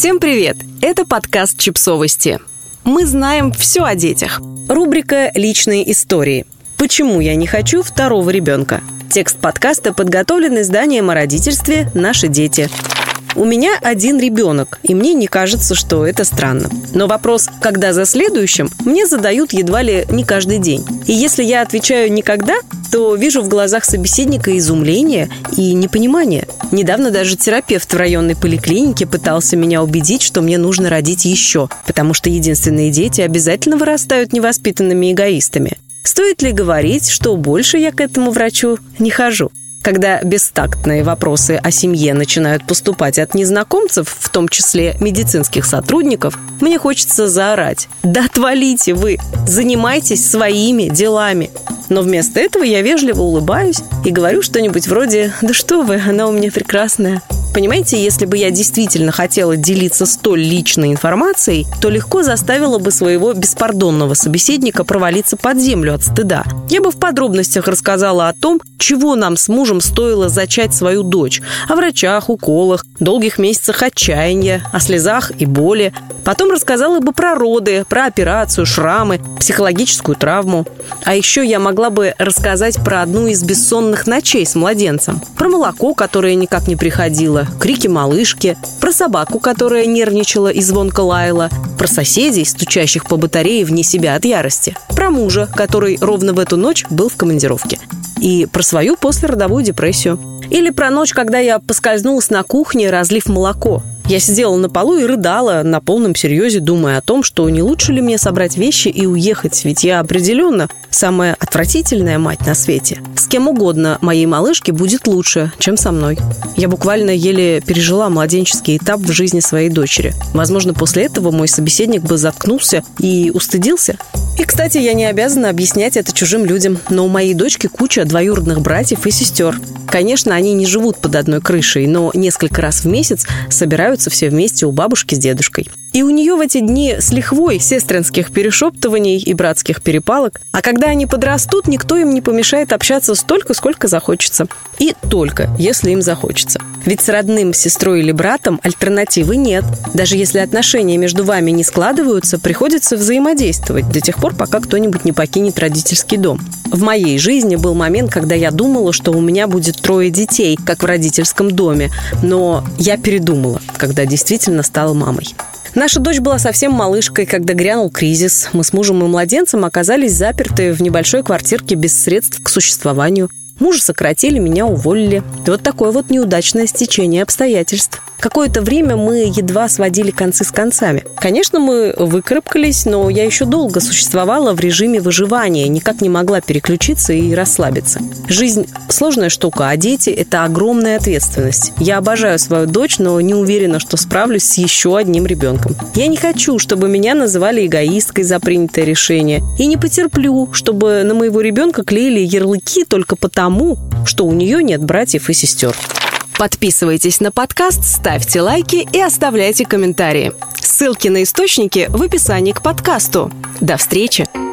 Всем привет! Это подкаст «Чипсовости». Мы знаем все о детях. Рубрика «Личные истории». Почему я не хочу второго ребенка? Текст подкаста подготовлен изданием о родительстве «Наши дети». У меня один ребенок, и мне не кажется, что это странно. Но вопрос «когда за следующим» мне задают едва ли не каждый день. И если я отвечаю «никогда», то вижу в глазах собеседника изумление и непонимание. Недавно даже терапевт в районной поликлинике пытался меня убедить, что мне нужно родить еще, потому что единственные дети обязательно вырастают невоспитанными эгоистами. Стоит ли говорить, что больше я к этому врачу не хожу? Когда бестактные вопросы о семье начинают поступать от незнакомцев, в том числе медицинских сотрудников, мне хочется заорать. Да отвалите вы! Занимайтесь своими делами! Но вместо этого я вежливо улыбаюсь и говорю что-нибудь вроде «Да что вы, она у меня прекрасная». Понимаете, если бы я действительно хотела делиться столь личной информацией, то легко заставила бы своего беспардонного собеседника провалиться под землю от стыда. Я бы в подробностях рассказала о том, чего нам с мужем стоило зачать свою дочь, о врачах, уколах, долгих месяцах отчаяния, о слезах и боли. Потом рассказала бы про роды, про операцию, шрамы, психологическую травму. А еще я могла бы рассказать про одну из бессонных ночей с младенцем, про молоко, которое никак не приходило, слышала крики малышки, про собаку, которая нервничала и звонко лаяла, про соседей, стучащих по батарее вне себя от ярости, про мужа, который ровно в эту ночь был в командировке, и про свою послеродовую депрессию. Или про ночь, когда я поскользнулась на кухне, разлив молоко, я сидела на полу и рыдала на полном серьезе, думая о том, что не лучше ли мне собрать вещи и уехать, ведь я определенно самая отвратительная мать на свете. С кем угодно моей малышке будет лучше, чем со мной. Я буквально еле пережила младенческий этап в жизни своей дочери. Возможно, после этого мой собеседник бы заткнулся и устыдился. И, кстати, я не обязана объяснять это чужим людям, но у моей дочки куча двоюродных братьев и сестер. Конечно, они не живут под одной крышей, но несколько раз в месяц собираются все вместе у бабушки с дедушкой. И у нее в эти дни с лихвой сестринских перешептываний и братских перепалок. А когда они подрастут, никто им не помешает общаться столько, сколько захочется. И только, если им захочется. Ведь с родным сестрой или братом альтернативы нет. Даже если отношения между вами не складываются, приходится взаимодействовать до тех пор, пока кто-нибудь не покинет родительский дом. В моей жизни был момент, когда я думала, что у меня будет трое детей, как в родительском доме. Но я передумала, когда действительно стала мамой. Наша дочь была совсем малышкой, когда грянул кризис. Мы с мужем и младенцем оказались заперты в небольшой квартирке без средств к существованию. Мужа сократили, меня уволили. Вот такое вот неудачное стечение обстоятельств. Какое-то время мы едва сводили концы с концами. Конечно, мы выкарабкались, но я еще долго существовала в режиме выживания, никак не могла переключиться и расслабиться. Жизнь – сложная штука, а дети – это огромная ответственность. Я обожаю свою дочь, но не уверена, что справлюсь с еще одним ребенком. Я не хочу, чтобы меня называли эгоисткой за принятое решение. И не потерплю, чтобы на моего ребенка клеили ярлыки только потому, что у нее нет братьев и сестер. Подписывайтесь на подкаст, ставьте лайки и оставляйте комментарии. Ссылки на источники в описании к подкасту. До встречи!